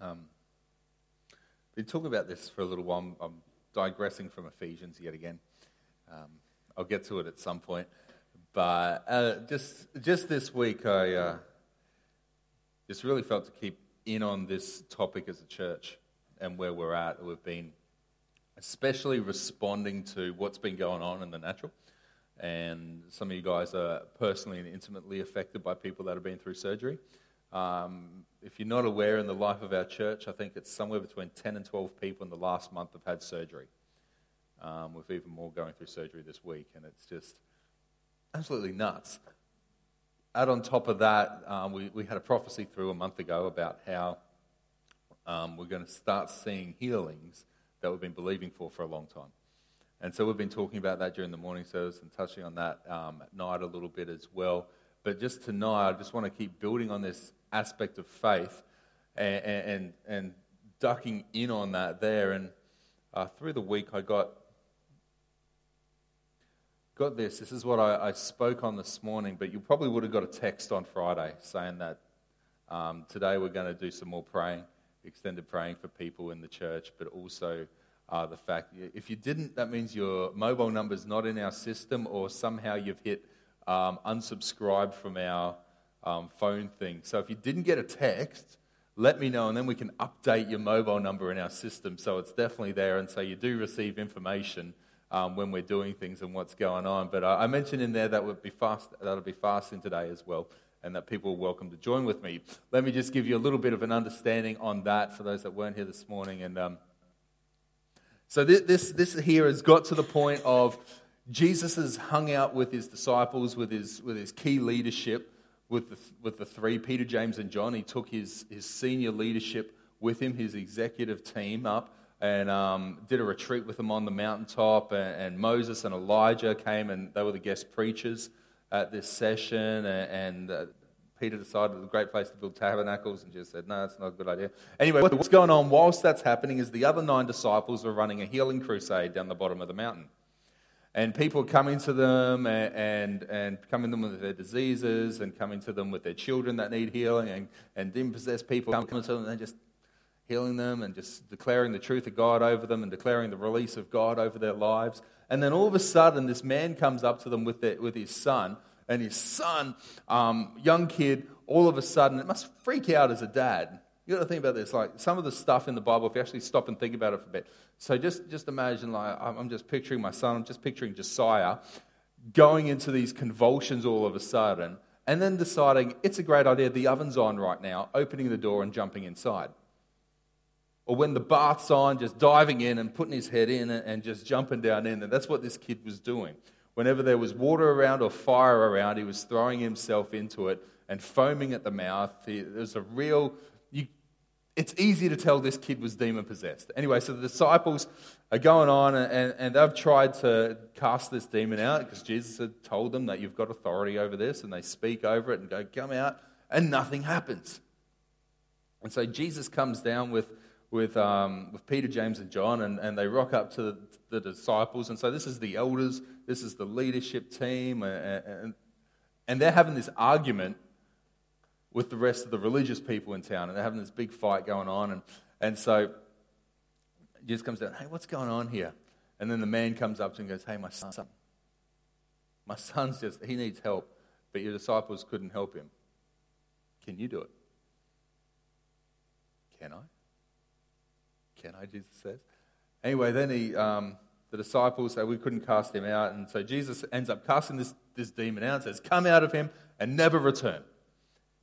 Um, been talking about this for a little while. I'm, I'm digressing from Ephesians yet again. Um, I'll get to it at some point. But uh, just just this week, I uh, just really felt to keep in on this topic as a church and where we're at. We've been especially responding to what's been going on in the natural. And some of you guys are personally and intimately affected by people that have been through surgery. Um, if you're not aware, in the life of our church, I think it's somewhere between 10 and 12 people in the last month have had surgery. Um, with even more going through surgery this week, and it's just absolutely nuts. Add on top of that, um, we, we had a prophecy through a month ago about how um, we're going to start seeing healings that we've been believing for for a long time. And so we've been talking about that during the morning service and touching on that um, at night a little bit as well. But just tonight, I just want to keep building on this aspect of faith and, and, and ducking in on that there. And uh, through the week, I got got this. This is what I, I, spoke on this morning, but you probably would have got a text on Friday saying that um, today we're going to do some more praying, extended praying for people in the church, but also uh, the fact if you didn't, that means your mobile number is not in our system, or somehow you've hit um, unsubscribe from our um, phone thing. So if you didn't get a text, let me know, and then we can update your mobile number in our system so it's definitely there, and so you do receive information. Um, when we're doing things and what's going on. But uh, I mentioned in there that would be fast, that'll be fasting today as well, and that people are welcome to join with me. Let me just give you a little bit of an understanding on that for those that weren't here this morning. And um, so this, this, this here has got to the point of Jesus has hung out with his disciples, with his, with his key leadership, with the, with the three, Peter, James, and John. He took his, his senior leadership with him, his executive team up, and um, did a retreat with them on the mountaintop. And, and, Moses and Elijah came, and they were the guest preachers at this session. And, and uh, Peter decided it was a great place to build tabernacles and just said, no, that's not a good idea. Anyway, what's going on whilst that's happening is the other nine disciples are running a healing crusade down the bottom of the mountain. And people coming to them and, and, and coming to them with their diseases and coming to them with their children that need healing and, and demon possessed people coming to them and just healing them and just declaring the truth of God over them and declaring the release of God over their lives. And then all of a sudden, this man comes up to them with, their, with his son, and his son, um, young kid, all of a sudden, it must freak out as a dad you got to think about this. Like some of the stuff in the Bible, if you actually stop and think about it for a bit. So just, just imagine, like, I'm just picturing my son, I'm just picturing Josiah going into these convulsions all of a sudden and then deciding it's a great idea, the oven's on right now, opening the door and jumping inside. Or when the bath's on, just diving in and putting his head in and just jumping down in. And that's what this kid was doing. Whenever there was water around or fire around, he was throwing himself into it and foaming at the mouth. There's a real it's easy to tell this kid was demon possessed. Anyway, so the disciples are going on and, and they've tried to cast this demon out because Jesus had told them that you've got authority over this, and they speak over it and go, Come out, and nothing happens. And so Jesus comes down with, with, um, with Peter, James, and John, and, and they rock up to the, the disciples. And so this is the elders, this is the leadership team, and, and, and they're having this argument with the rest of the religious people in town, and they're having this big fight going on. And, and so Jesus comes down, hey, what's going on here? And then the man comes up to him and goes, hey, my son, my son's just, he needs help, but your disciples couldn't help him. Can you do it? Can I? Can I, Jesus says. Anyway, then he, um, the disciples say, we couldn't cast him out. And so Jesus ends up casting this, this demon out and says, come out of him and never return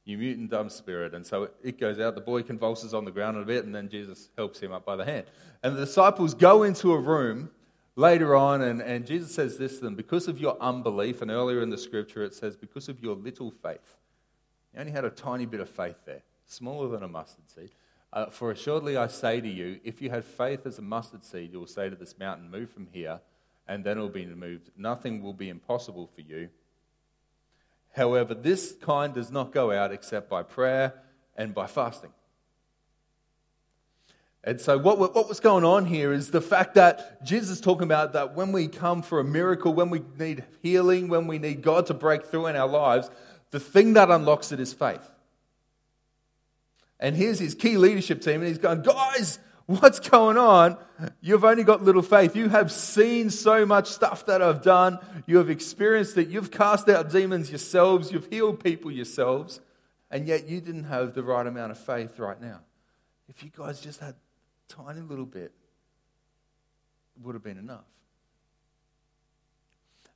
you mutant dumb spirit. And so it goes out. The boy convulses on the ground a bit, and then Jesus helps him up by the hand. And the disciples go into a room later on, and, and Jesus says this to them because of your unbelief, and earlier in the scripture it says, because of your little faith. You only had a tiny bit of faith there, smaller than a mustard seed. Uh, for assuredly I say to you, if you have faith as a mustard seed, you will say to this mountain, Move from here, and then it will be removed. Nothing will be impossible for you. However, this kind does not go out except by prayer and by fasting. And so, what, what was going on here is the fact that Jesus is talking about that when we come for a miracle, when we need healing, when we need God to break through in our lives, the thing that unlocks it is faith. And here's his key leadership team, and he's going, Guys, what's going on? You've only got little faith. You have seen so much stuff that I've done. You have experienced it. You've cast out demons yourselves. You've healed people yourselves. And yet you didn't have the right amount of faith right now. If you guys just had a tiny little bit, it would have been enough.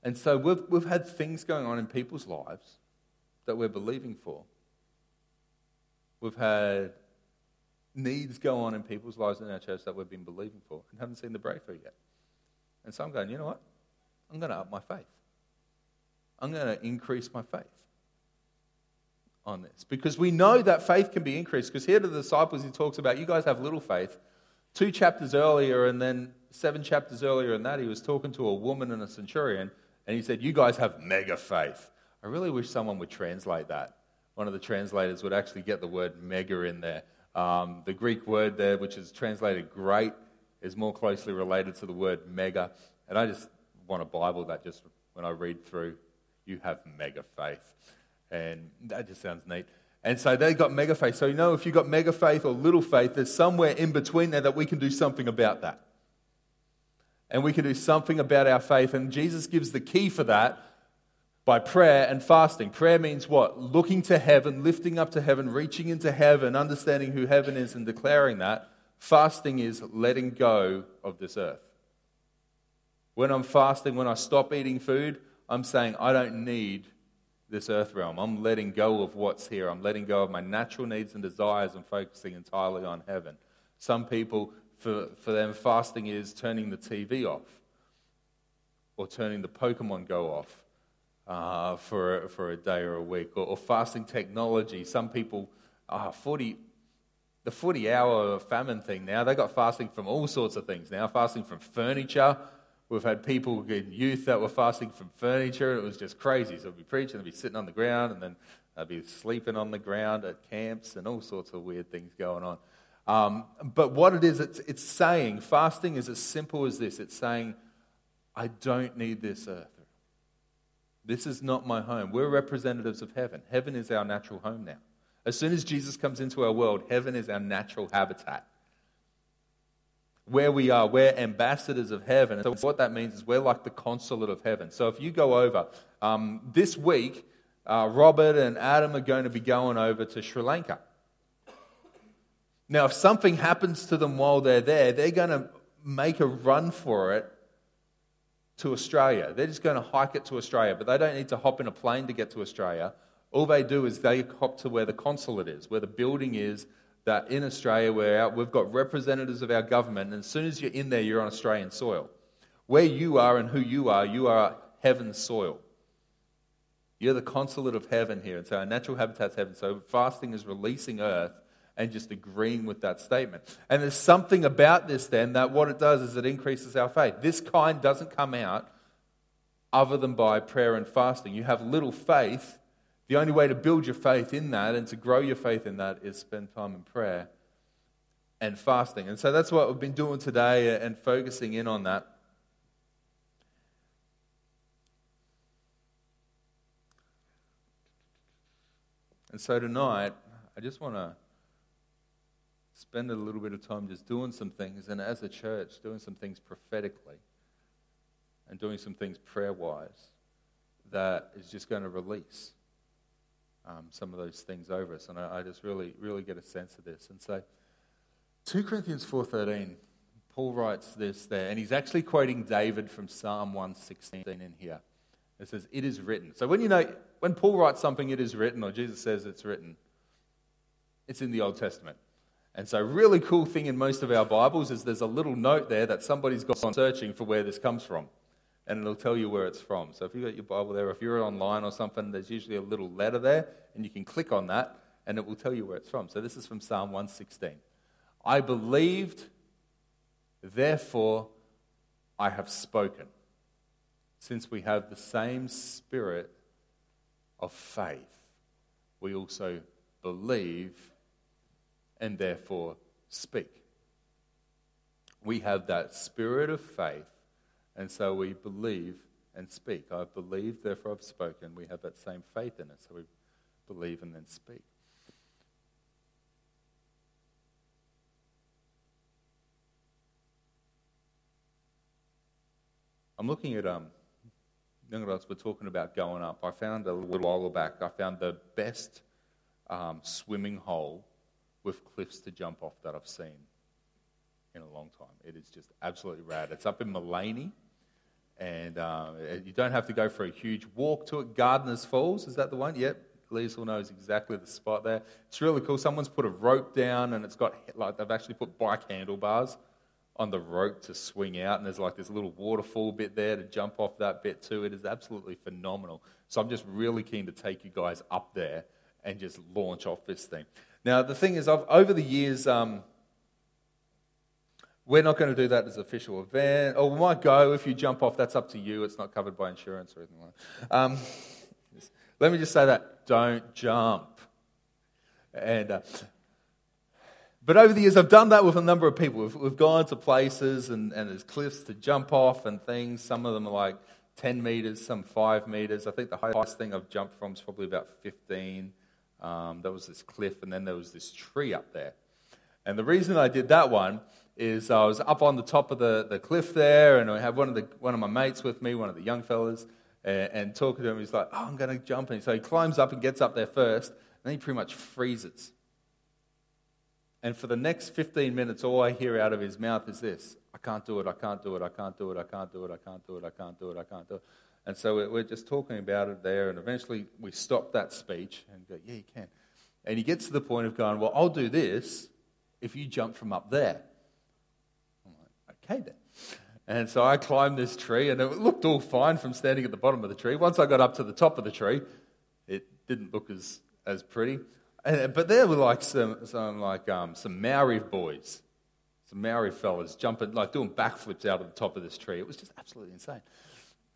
And so we've, we've had things going on in people's lives that we're believing for. We've had needs go on in people's lives in our church that we've been believing for and haven't seen the breakthrough yet. And so I'm going, you know what? I'm going to up my faith. I'm going to increase my faith on this because we know that faith can be increased. Because here to the disciples, he talks about you guys have little faith. Two chapters earlier, and then seven chapters earlier in that, he was talking to a woman and a centurion, and he said, You guys have mega faith. I really wish someone would translate that. One of the translators would actually get the word mega in there. Um, the Greek word there, which is translated great, is more closely related to the word mega. And I just want a Bible that just, when I read through, you have mega faith. And that just sounds neat. And so they got mega faith. So, you know, if you've got mega faith or little faith, there's somewhere in between there that we can do something about that. And we can do something about our faith. And Jesus gives the key for that by prayer and fasting. Prayer means what? Looking to heaven, lifting up to heaven, reaching into heaven, understanding who heaven is, and declaring that. Fasting is letting go of this earth. When I'm fasting, when I stop eating food, I'm saying, I don't need this earth realm. I'm letting go of what's here. I'm letting go of my natural needs and desires and focusing entirely on heaven. Some people, for, for them, fasting is turning the TV off or turning the Pokemon Go off uh, for, for a day or a week or, or fasting technology. Some people, uh, 40, the 40 hour famine thing now, they got fasting from all sorts of things now, fasting from furniture We've had people in youth that were fasting from furniture. and It was just crazy. So they'd be preaching, they'd be sitting on the ground, and then they'd be sleeping on the ground at camps and all sorts of weird things going on. Um, but what it is, it's, it's saying, fasting is as simple as this it's saying, I don't need this earth. This is not my home. We're representatives of heaven. Heaven is our natural home now. As soon as Jesus comes into our world, heaven is our natural habitat where we are. We're ambassadors of heaven. And so, what that means is we're like the consulate of heaven. So, if you go over um, this week, uh, Robert and Adam are going to be going over to Sri Lanka. Now, if something happens to them while they're there, they're going to make a run for it to Australia. They're just going to hike it to Australia, but they don't need to hop in a plane to get to Australia. All they do is they hop to where the consulate is, where the building is that in Australia, where we've got representatives of our government, and as soon as you're in there, you're on Australian soil. Where you are and who you are, you are heaven's soil. You're the consulate of heaven here. And so our natural habitat's heaven. So fasting is releasing earth and just agreeing with that statement. And there's something about this then that what it does is it increases our faith. This kind doesn't come out other than by prayer and fasting. You have little faith the only way to build your faith in that and to grow your faith in that is spend time in prayer and fasting. And so that's what we've been doing today and focusing in on that. And so tonight, I just want to spend a little bit of time just doing some things, and as a church, doing some things prophetically and doing some things prayer wise that is just going to release um, some of those things over us. And I, I, just really, really get a sense of this. And so 2 Corinthians 4.13, Paul writes this there, and he's actually quoting David from Psalm 116 in here. It says, it is written. So when you know, when Paul writes something, it is written, or Jesus says it's written, it's in the Old Testament. And so, really cool thing in most of our Bibles is there's a little note there that somebody's gone searching for where this comes from and it'll tell you where it's from. So if you've got your Bible there, if you're online or something, there's usually a little letter there, and you can click on that, and it will tell you where it's from. So this is from Psalm 116. I believed, therefore I have spoken. Since we have the same spirit of faith, we also believe and therefore speak. We have that spirit of faith, and so we believe and speak. I believe, therefore I've spoken. We have that same faith in it, so we believe and then speak. I'm looking at um, We're talking about going up. I found a little while back, I found the best um, swimming hole with cliffs to jump off that I've seen in a long time. It is just absolutely rad. It's up in Maleny, and uh, you don't have to go for a huge walk to it. Gardners Falls, is that the one? Yep. Liesl knows exactly the spot there. It's really cool. Someone's put a rope down, and it's got like they've actually put bike handlebars on the rope to swing out, and there's like this little waterfall bit there to jump off that bit too. It is absolutely phenomenal. So I'm just really keen to take you guys up there and just launch off this thing. Now the thing is, I've, over the years, um, we're not going to do that as official event. Or we might go if you jump off. That's up to you. It's not covered by insurance or anything like that. Um, let me just say that: don't jump. And uh, but over the years, I've done that with a number of people. We've, we've gone to places and, and there's cliffs to jump off and things. Some of them are like 10 meters, some 5 meters. I think the highest thing I've jumped from is probably about 15. Um, there was this cliff, and then there was this tree up there. And the reason I did that one is I was up on the top of the, the cliff there, and I had one of, the, one of my mates with me, one of the young fellas, and, and talking to him. He's like, Oh, I'm going to jump. And so he climbs up and gets up there first, and then he pretty much freezes. And for the next 15 minutes, all I hear out of his mouth is this I can't do it, I can't do it, I can't do it, I can't do it, I can't do it, I can't do it, I can't do it. And so we're just talking about it there, and eventually we stop that speech and go, Yeah, you can. And he gets to the point of going, Well, I'll do this if you jump from up there. I'm like, Okay then. And so I climbed this tree, and it looked all fine from standing at the bottom of the tree. Once I got up to the top of the tree, it didn't look as, as pretty. And, but there were like some, some like um, some Maori boys, some Maori fellas jumping, like doing backflips out of the top of this tree. It was just absolutely insane.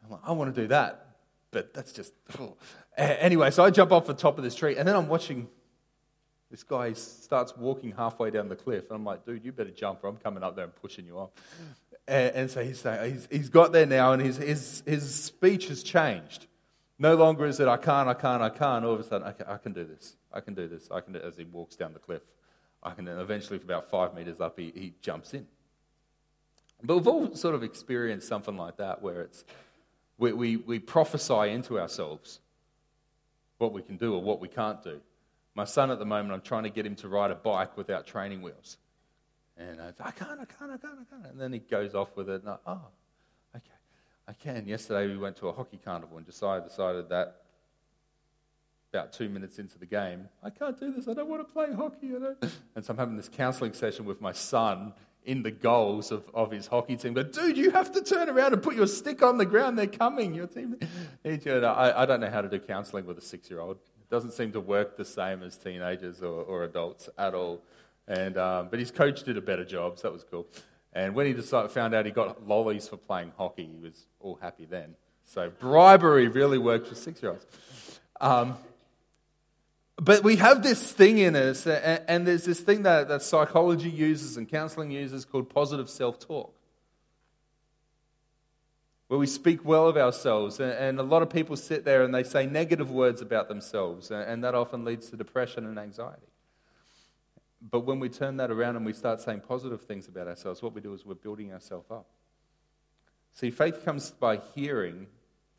I'm like, I want to do that, but that's just. Oh. Anyway, so I jump off the top of this tree, and then I'm watching this guy starts walking halfway down the cliff, and I'm like, dude, you better jump, or I'm coming up there and pushing you off. And, and so he's saying, he's, he's got there now, and his, his, his speech has changed. No longer is it, I can't, I can't, I can't. All of a sudden, I can, I can do this. I can do this. I can do As he walks down the cliff, I can, and eventually, for about five meters up, he, he jumps in. But we've all sort of experienced something like that where it's, we, we, we prophesy into ourselves what we can do or what we can't do. My son at the moment, I'm trying to get him to ride a bike without training wheels. And I, I can't, I can't, I can't, I can't. And then he goes off with it, and I, oh, okay, I can. Yesterday we went to a hockey carnival and Josiah decided that about two minutes into the game, I can't do this. I don't want to play hockey. And so I'm having this counseling session with my son in the goals of, of his hockey team. But dude, you have to turn around and put your stick on the ground. They're coming. Your team. I, I don't know how to do counseling with a six year old. It doesn't seem to work the same as teenagers or, or adults at all. And, um, but his coach did a better job, so that was cool. And when he decided, found out he got lollies for playing hockey, he was all happy then. So bribery really works for six year olds. Um, but we have this thing in us, and, there's this thing that, that psychology uses and counseling uses called positive self talk. Where we speak well of ourselves, and, a lot of people sit there and they say negative words about themselves, and, and that often leads to depression and anxiety. But when we turn that around and we start saying positive things about ourselves, what we do is we're building ourselves up. See, faith comes by hearing,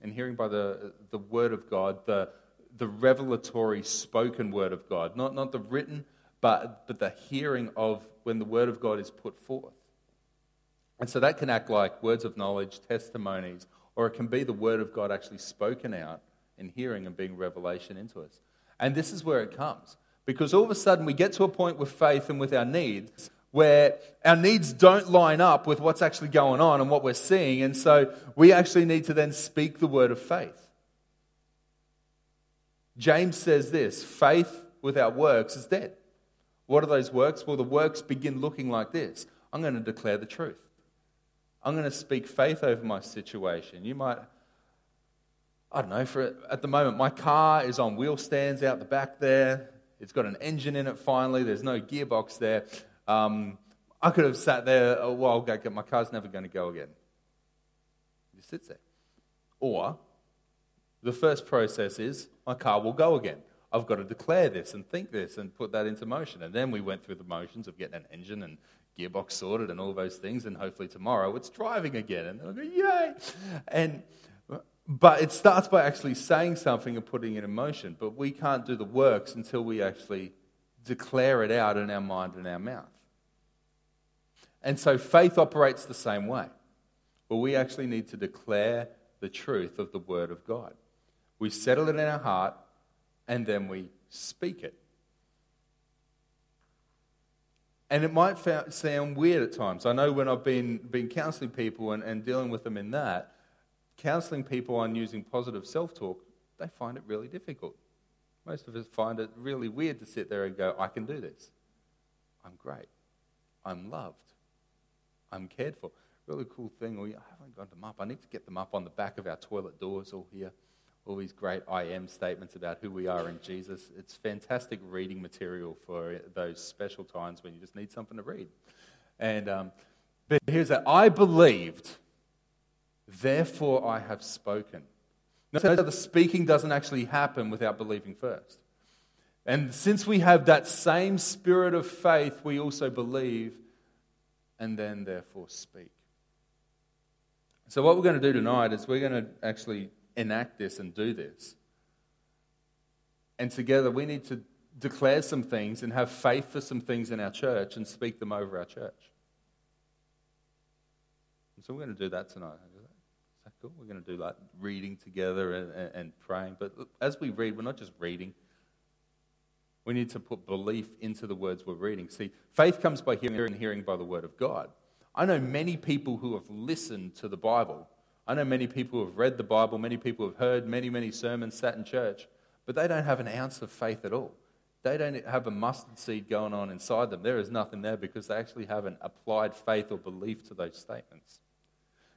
and hearing by the, the Word of God, the, the revelatory spoken Word of God, not, not the written, but, but the hearing of when the Word of God is put forth. And so that can act like words of knowledge, testimonies, or it can be the Word of God actually spoken out in hearing and being revelation into us. And this is where it comes. Because all of a sudden we get to a point with faith and with our needs where our needs don't line up with what's actually going on and what we're seeing. And so we actually need to then speak the word of faith. James says this faith without works is dead. What are those works? Well, the works begin looking like this I'm going to declare the truth. I'm going to speak faith over my situation. You might, I don't know, for at the moment, my car is on wheel stands out the back there. It's got an engine in it finally. There's no gearbox there. Um, I could have sat there a while ago, my car's never going to go again. It just sits there. Or the first process is my car will go again. I've got to declare this and think this and put that into motion. And then we went through the motions of getting an engine and gearbox sorted and all those things, and hopefully tomorrow it's driving again. And they'll go, yay! And, but it starts by actually saying something and putting it in motion. But we can't do the works until we actually declare it out in our mind and our mouth. And so faith operates the same way. But we actually need to declare the truth of the Word of God. We settle it in our heart and then we speak it. And it might sound weird at times. I know when I've been, been counseling people and, and dealing with them in that, counseling people on using positive self talk, they find it really difficult. Most of us find it really weird to sit there and go, I can do this. I'm great. I'm loved. I'm cared for. Really cool thing. I haven't got them up. I need to get them up on the back of our toilet doors all here all these great I am statements about who we are in Jesus. It's fantastic reading material for those special times when you just need something to read. And um, but here's that I believed, therefore I have spoken. Notice the speaking doesn't actually happen without believing first. And since we have that same spirit of faith, we also believe and then therefore speak. So, what we're going to do tonight is we're going to actually enact this and do this. And together we need to declare some things and have faith for some things in our church and speak them over our church. And so we're going to do that tonight. Is that cool? We're going to do like reading together and, and, and praying. But as we read, we're not just reading. We need to put belief into the words we're reading. See, faith comes by hearing and hearing by the word of God. I know many people who have listened to the Bible I know many people have read the Bible, many people have heard many, many sermons, sat in church, but they don't have an ounce of faith at all. They don't have a mustard seed going on inside them. There is nothing there because they actually haven't applied faith or belief to those statements.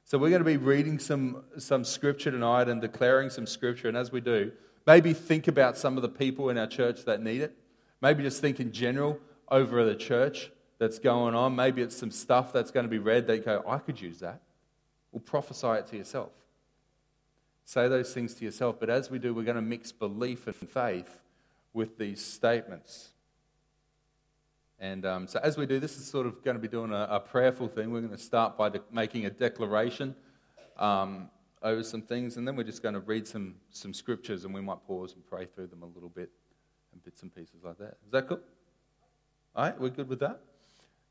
So we're going to be reading some, some scripture tonight and declaring some scripture. And as we do, maybe think about some of the people in our church that need it. Maybe just think in general over the church that's going on. Maybe it's some stuff that's going to be read that go, I could use that. Well, prophesy it to yourself. Say those things to yourself. But as we do, we're going to mix belief and faith with these statements. And um, so, as we do, this is sort of going to be doing a, a prayerful thing. We're going to start by de- making a declaration um, over some things, and then we're just going to read some, some scriptures, and we might pause and pray through them a little bit and bits and pieces like that. Is that cool? All right, we're good with that?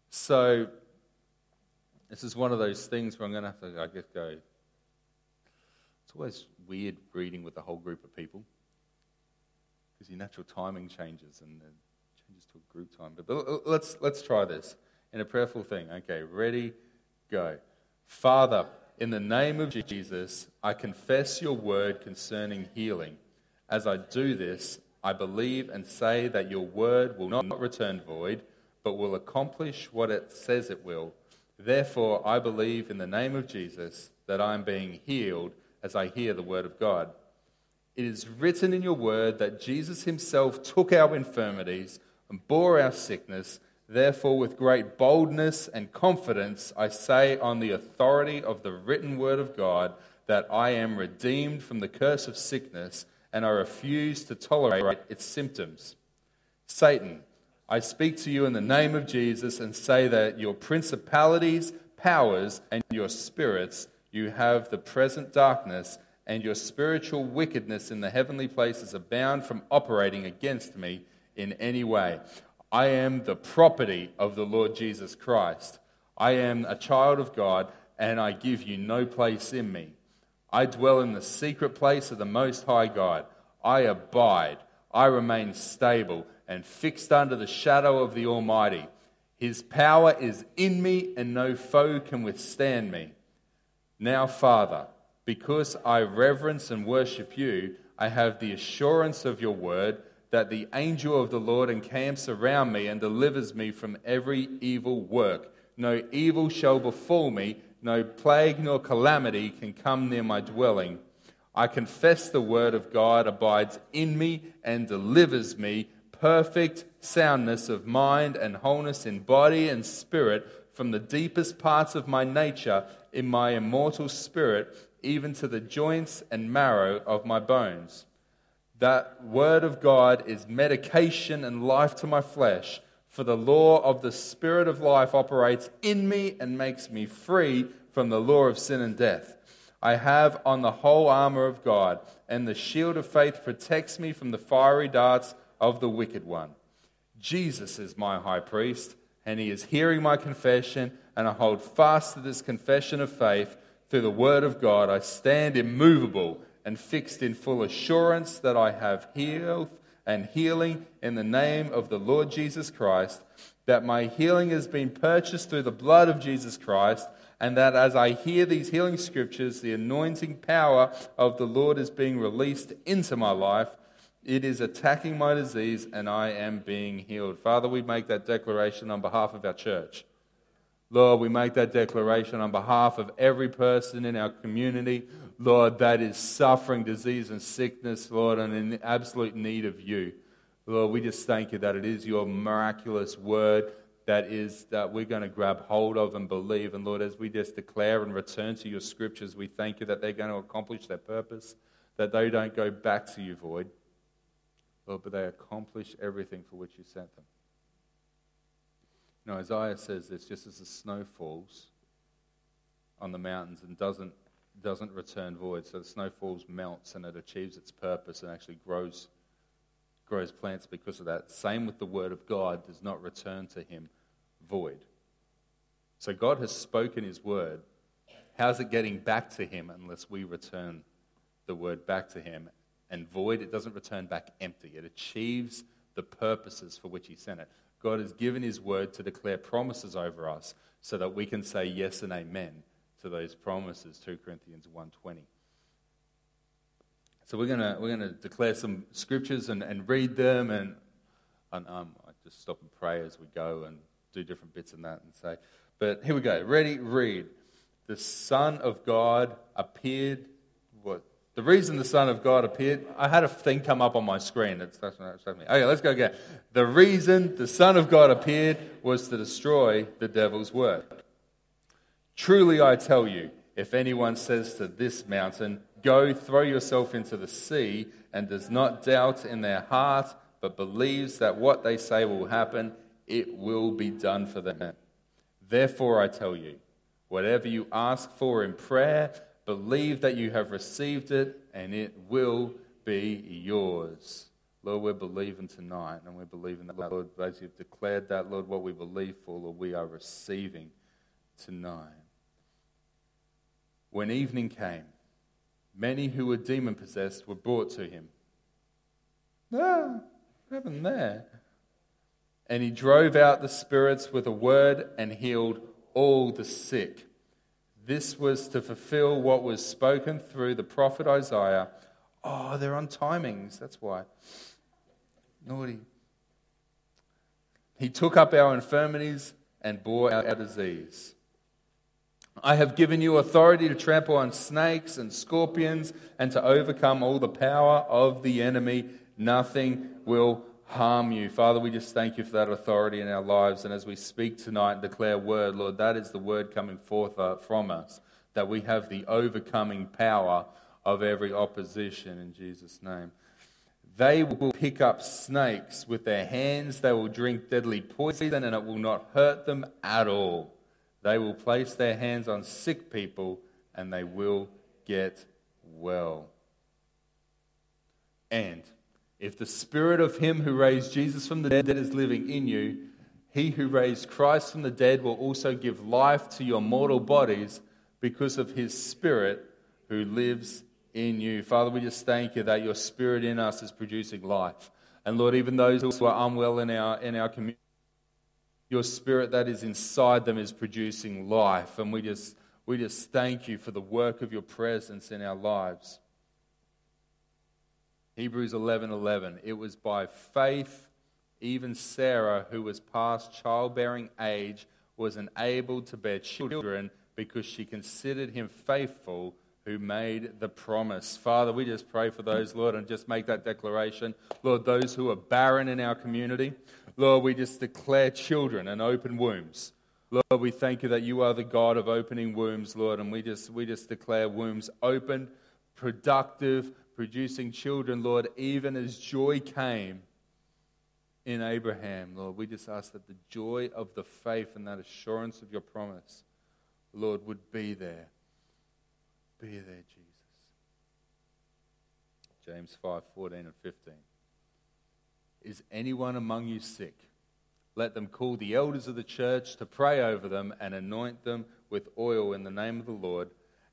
So, this is one of those things where I'm going to have to, I guess, go. It's always weird reading with a whole group of people because your natural timing changes and changes to a group time. But, but let's, let's try this in a prayerful thing. Okay, ready, go. Father, in the name of Jesus, I confess your word concerning healing. As I do this, I believe and say that your word will not return void, but will accomplish what it says it will Therefore, I believe in the name of Jesus that I am being healed as I hear the word of God. It is written in your word that Jesus himself took our infirmities and bore our sickness. Therefore, with great boldness and confidence, I say on the authority of the written word of God that I am redeemed from the curse of sickness and I refuse to tolerate its symptoms. Satan, I speak to you in the name of Jesus and say that your principalities, powers, and your spirits, you have the present darkness, and your spiritual wickedness in the heavenly places abound from operating against me in any way. I am the property of the Lord Jesus Christ. I am a child of God, and I give you no place in me. I dwell in the secret place of the Most High God. I abide. I remain stable and fixed under the shadow of the Almighty. His power is in me, and no foe can withstand me. Now, Father, because I reverence and worship you, I have the assurance of your word that the angel of the Lord encamps around me and delivers me from every evil work. No evil shall befall me, no plague nor calamity can come near my dwelling. I confess the word of God abides in me and delivers me perfect soundness of mind and wholeness in body and spirit from the deepest parts of my nature in my immortal spirit, even to the joints and marrow of my bones. That word of God is medication and life to my flesh, For the law of the Spirit of life operates in me and makes me free from the law of sin and death. I have on the whole armor of God, and the shield of faith protects me from the fiery darts of the wicked one. Jesus is my high priest, and he is hearing my confession, and I hold fast to this confession of faith through the word of God. I stand immovable and fixed in full assurance that I have healed and healing in the name of the Lord Jesus Christ, that my healing has been purchased through the blood of Jesus Christ, and that as I hear these healing scriptures, the anointing power of the Lord is being released into my life it is attacking my disease, and I am being healed. Father, we make that declaration on behalf of our church. Lord, we make that declaration on behalf of every person in our community, Lord, that is suffering disease and sickness, Lord, and in absolute need of you. Lord, we just thank you that it is your miraculous word that is that we're going to grab hold of and believe. And Lord, as we just declare and return to your scriptures, we thank you that they're going to accomplish their purpose, that they don't go back to you void. Lord, but they accomplish everything for which you sent them. Now, Isaiah says this just as the snow falls on the mountains and doesn't, doesn't return void. So the snow falls, melts, and it achieves its purpose and actually grows, grows plants because of that. Same with the word of God, does not return to him void. So God has spoken his word. How's it getting back to him unless we return the word back to him and void, it doesn't return back empty. It achieves the purposes for which He sent it. God has given His word to declare promises over us so that we can say yes and amen to those promises, 2 Corinthians 1.20. So we're going we're gonna declare some scriptures and, and read them, and, and um, I just stop and pray as we go and do different bits in that and say, but here we go. Ready? Read. The Son of God appeared, what, the reason the Son of God appeared, I had a thing come up on my screen. That's what showed me. Okay, let's go again. The reason the Son of God appeared was to destroy the devil's work. Truly, I tell you, if anyone says to this mountain, Go throw yourself into the sea, and does not doubt in their heart, but believes that what they say will happen, it will be done for them. Therefore, I tell you, whatever you ask for in prayer, Believe that you have received it and it will be yours. Lord, we're believing tonight and we're believing that, Lord, as you've declared that, Lord, what we believe for, Lord, we are receiving tonight. When evening came, many who were demon possessed were brought to him. Ah, what happened there? And he drove out the spirits with a word and healed all the sick this was to fulfill what was spoken through the prophet Isaiah. Oh, they're on timings. That's why. Naughty. He took up our infirmities and bore our disease. I have given you authority to trample on snakes and scorpions and to overcome all the power of the enemy. Nothing will harm you. Father, we just thank you for that authority in our lives. And as we speak tonight and declare word, Lord, that is the word coming forth uh, from us, that we have the overcoming power of every opposition in Jesus' name. They will pick up snakes with their hands, they will drink deadly poison, and it will not hurt them at all. They will place their hands on sick people, and they will get well. And if the spirit of him who raised Jesus from the dead is living in you, he who raised Christ from the dead will also give life to your mortal bodies because of his spirit who lives in you. Father, we just thank you that your spirit in us is producing life. And Lord, even those who are unwell in our, in our community, your spirit that is inside them is producing life. And we just, we just thank you for the work of your presence in our lives. Hebrews 11 11. It was by faith, even Sarah, who was past childbearing age, was enabled to bear children because she considered him faithful who made the promise. Father, we just pray for those, Lord, and just make that declaration. Lord, those who are barren in our community, Lord, we just declare children and open wombs. Lord, we thank you that you are the God of opening wombs, Lord, and we just, we just declare wombs open, productive, producing children, Lord, even as joy came in Abraham, Lord. We just ask that the joy of the faith and that assurance of your promise, Lord, would be there. Be there, Jesus. James 5 14 and 15. Is anyone among you sick? Let them call the elders of the church to pray over them and anoint them with oil in the name of the Lord.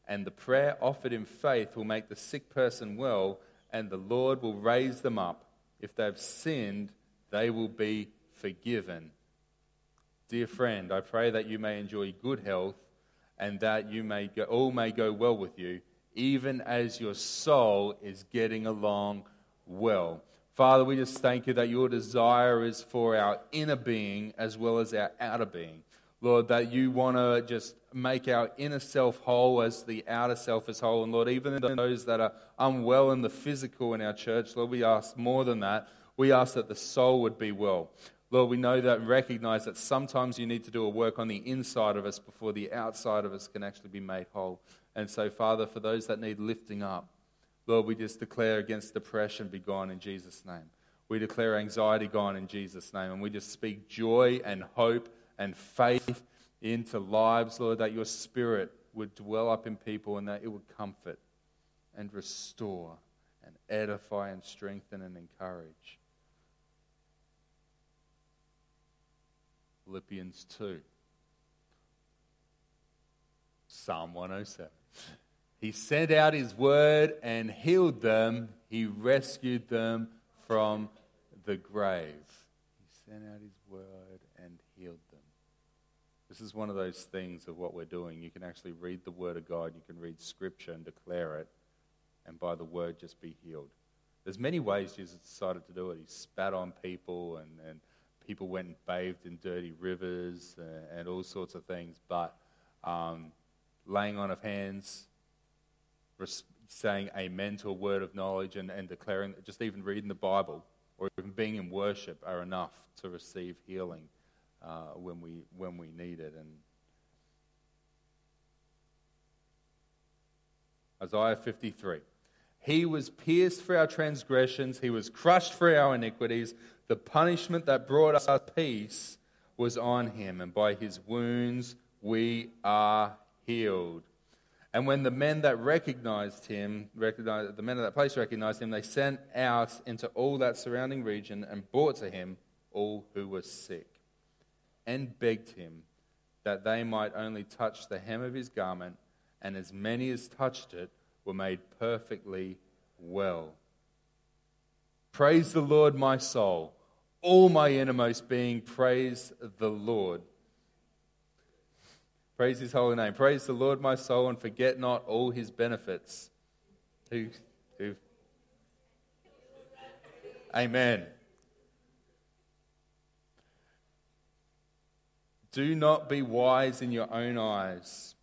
And the prayer offered in faith will make the sick person well, and the Lord will raise them up. If they've sinned, they will be forgiven. Dear friend, I pray that you may enjoy good health and that you may go, all may go well with you, even as your soul is getting along well. Father, we just thank you that your desire is for our inner being as well as our outer being. Lord, that you want to just make our inner self whole as the outer self is whole. And Lord, even those that are unwell in the physical in our church, Lord, we ask more than that. We ask that the soul would be well. Lord, we know that and recognize that sometimes you need to do a work on the inside of us before the outside of us can actually be made whole. And so, Father, for those that need lifting up, Lord, we just declare against depression be gone in Jesus' name. We declare anxiety gone in Jesus' name. And we just speak joy and hope and faith into lives, Lord, that your spirit would dwell up in people and that it would comfort and restore and edify and strengthen and encourage. Philippians 2. Psalm 107. He sent out his word and healed them. He rescued them from the grave. He sent out his word. This is one of those things of what we're doing. You can actually read the word of God, you can read scripture and declare it, and by the word just be healed. There's many ways Jesus decided to do it. He spat on people and, and people went and bathed in dirty rivers and, and all sorts of things. But um, laying on of hands, res- saying amen to a word of knowledge, and, and declaring, just even reading the Bible or even being in worship are enough to receive healing uh, when, we, when we need it. And Isaiah 53. He was pierced for our transgressions, he was crushed for our iniquities. The punishment that brought us peace was on him, and by his wounds we are healed. And when the men that recognized him, recognized, the men of that place recognized him, they sent out into all that surrounding region and brought to him all who were sick, and begged him that they might only touch the hem of his garment, and as many as touched it were made perfectly well. Praise the Lord, my soul. All my innermost being, praise the Lord. Praise his holy name. Praise the Lord, my soul, and forget not all his benefits. Who, who? Amen. Do not be wise in your own eyes.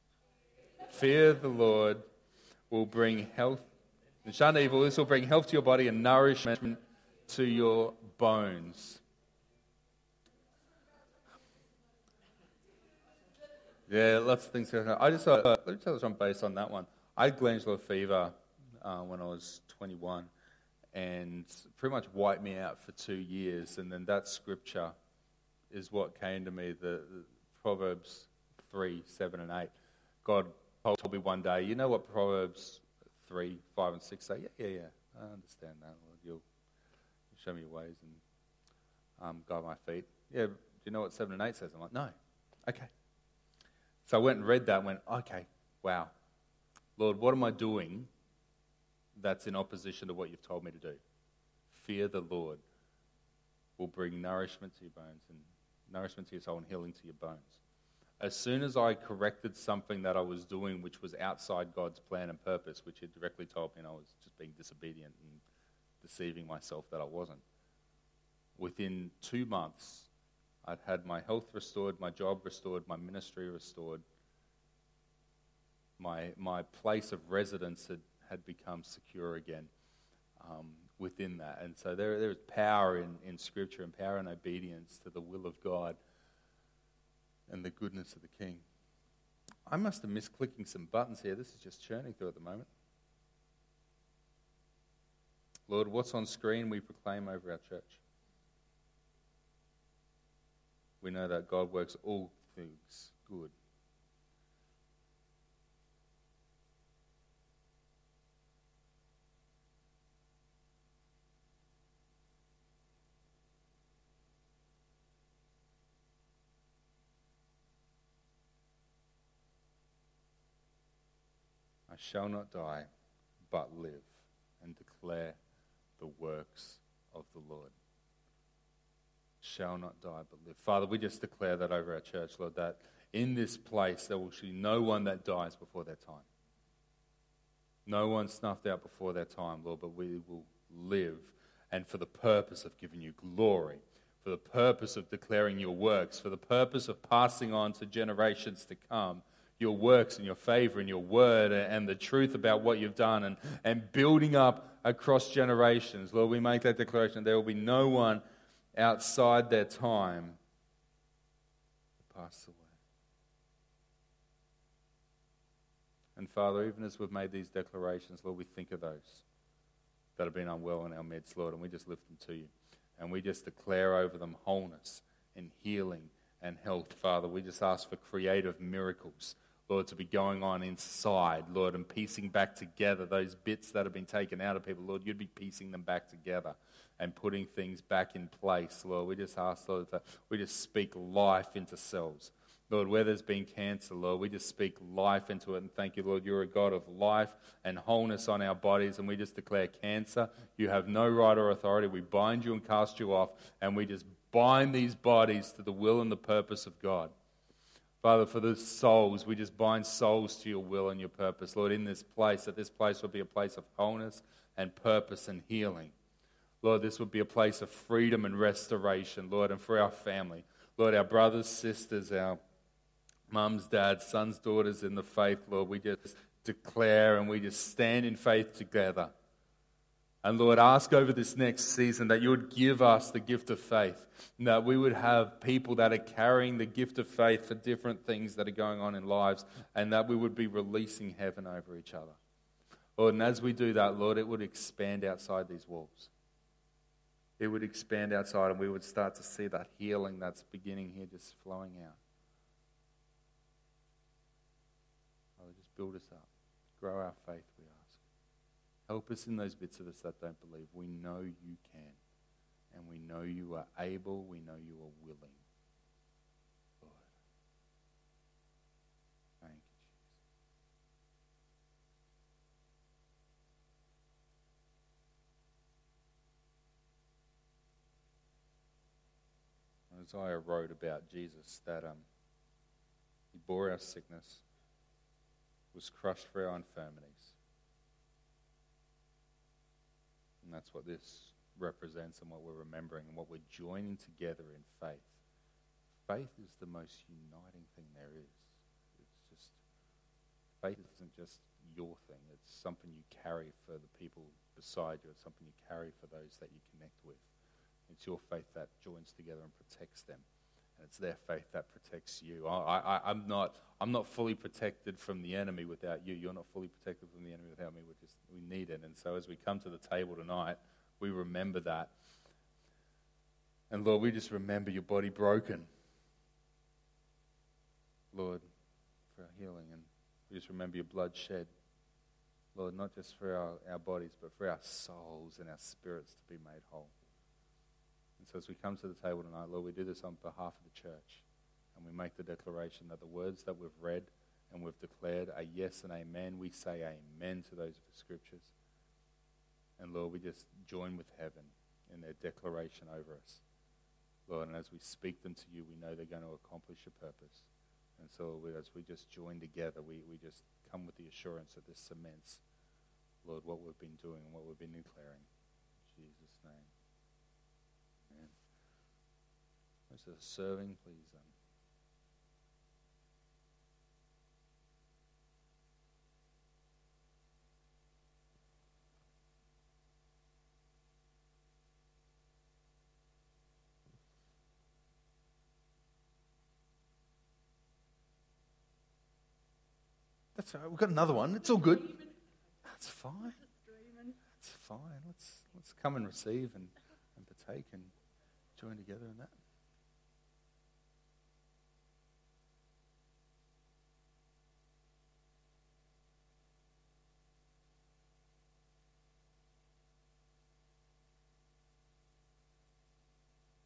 Fear the Lord will bring health and shun evil. This will bring health to your body and nourishment to your bones. Yeah, lots of things. I just uh, let me tell you something based on that one. I had glandular fever uh, when I was 21, and pretty much wiped me out for two years. And then that scripture is what came to me: the, the Proverbs three, seven, and eight. God told me one day, you know what Proverbs 3, 5, and 6 say, yeah, yeah, yeah, I understand that, Lord. You'll, show me your ways and um, guide my feet. Yeah, do you know what 7 and 8 says? I'm like, no. Okay. So I went and read that and went, okay, wow. Lord, what am I doing that's in opposition to what you've told me to do? Fear the Lord will bring nourishment to your bones and nourishment to your soul and healing to your bones as soon as I corrected something that I was doing which was outside God's plan and purpose, which He directly told me I was just being disobedient and deceiving myself that I wasn't, within two months, I'd had my health restored, my job restored, my ministry restored. My, my place of residence had, had become secure again um, within that. And so there, there is power in, in Scripture and power in obedience to the will of God and the goodness of the King. I must have missed clicking some buttons here. This is just churning through at the moment. Lord, what's on screen we proclaim over our church. we know that God works all things good. Shall not die, but live and declare the works of the Lord shall not die but live. Father, we just declare that over our church, Lord, that in this place there will be no one that dies before their time. No one snuffed out before their time, Lord, but we will live and for the purpose of giving you glory, for the purpose of declaring your works, for the purpose of passing on to generations to come your works and your favor and your word and the truth about what you've done and, and building up across generations. Lord, we make that declaration. There will be no one outside their time to pass away. And Father, even as we've made these declarations, Lord, we think of those that have been unwell in our midst, Lord, and we just lift them to you. And we just declare over them wholeness and healing and health, Father. We just ask for creative miracles, Lord, to be going on inside, Lord, and piecing back together those bits that have been taken out of people. Lord, you'd be piecing them back together and putting things back in place, Lord. We just ask, Lord, that we just speak life into cells. Lord, where there's been cancer, Lord, we just speak life into it. And thank you, Lord, you're a God of life and wholeness on our bodies. And we just declare cancer, you have no right or authority. We bind you and cast you off. And we just bind these bodies to the will and the purpose of God. Father, for the souls, we just bind souls to your will and your purpose. Lord, in this place, that this place will be a place of wholeness and purpose and healing. Lord, this would be a place of freedom and restoration, Lord, and for our family. Lord, our brothers, sisters, our mums, dads, sons, daughters in the faith, Lord, we just declare and we just stand in faith together. And Lord, ask over this next season that you would give us the gift of faith, and that we would have people that are carrying the gift of faith for different things that are going on in lives, and that we would be releasing heaven over each other. Lord, and as we do that, Lord, it would expand outside these walls it would expand outside and we would start to see that healing that's beginning here just flowing out. Father, just build us up. Grow our faith. Help us in those bits of us that don't believe. We know you can. And we know you are able. We know you are willing. Lord. Thank you, Jesus. Isaiah wrote about Jesus that um, he bore our sickness, was crushed for our infirmities. And that's what this represents and what we're remembering and what we're joining together in faith. Faith is the most uniting thing there is. It's just, faith isn't just your thing, it's something you carry for the people beside you, it's something you carry for those that you connect with. It's your faith that joins together and protects them. It's their faith that protects you. I, I, I'm, not, I'm not fully protected from the enemy without you. You're not fully protected from the enemy without me. We just we need it. And so as we come to the table tonight, we remember that. And Lord, we just remember your body broken. Lord, for our healing. And we just remember your blood shed. Lord, not just for our, our bodies, but for our souls and our spirits to be made whole. And so as we come to the table tonight, Lord, we do this on behalf of the church. And we make the declaration that the words that we've read and we've declared are yes and amen. We say amen to those of the scriptures. And Lord, we just join with heaven in their declaration over us. Lord, and as we speak them to you, we know they're going to accomplish your purpose. And so as we just join together, we, we just come with the assurance that this cements, Lord, what we've been doing and what we've been declaring. In Jesus' name. Most of the serving, please. Um, That's all right. We've got another one. It's all good. That's fine. That's fine. Let's let's come and receive and, and partake and join together in that.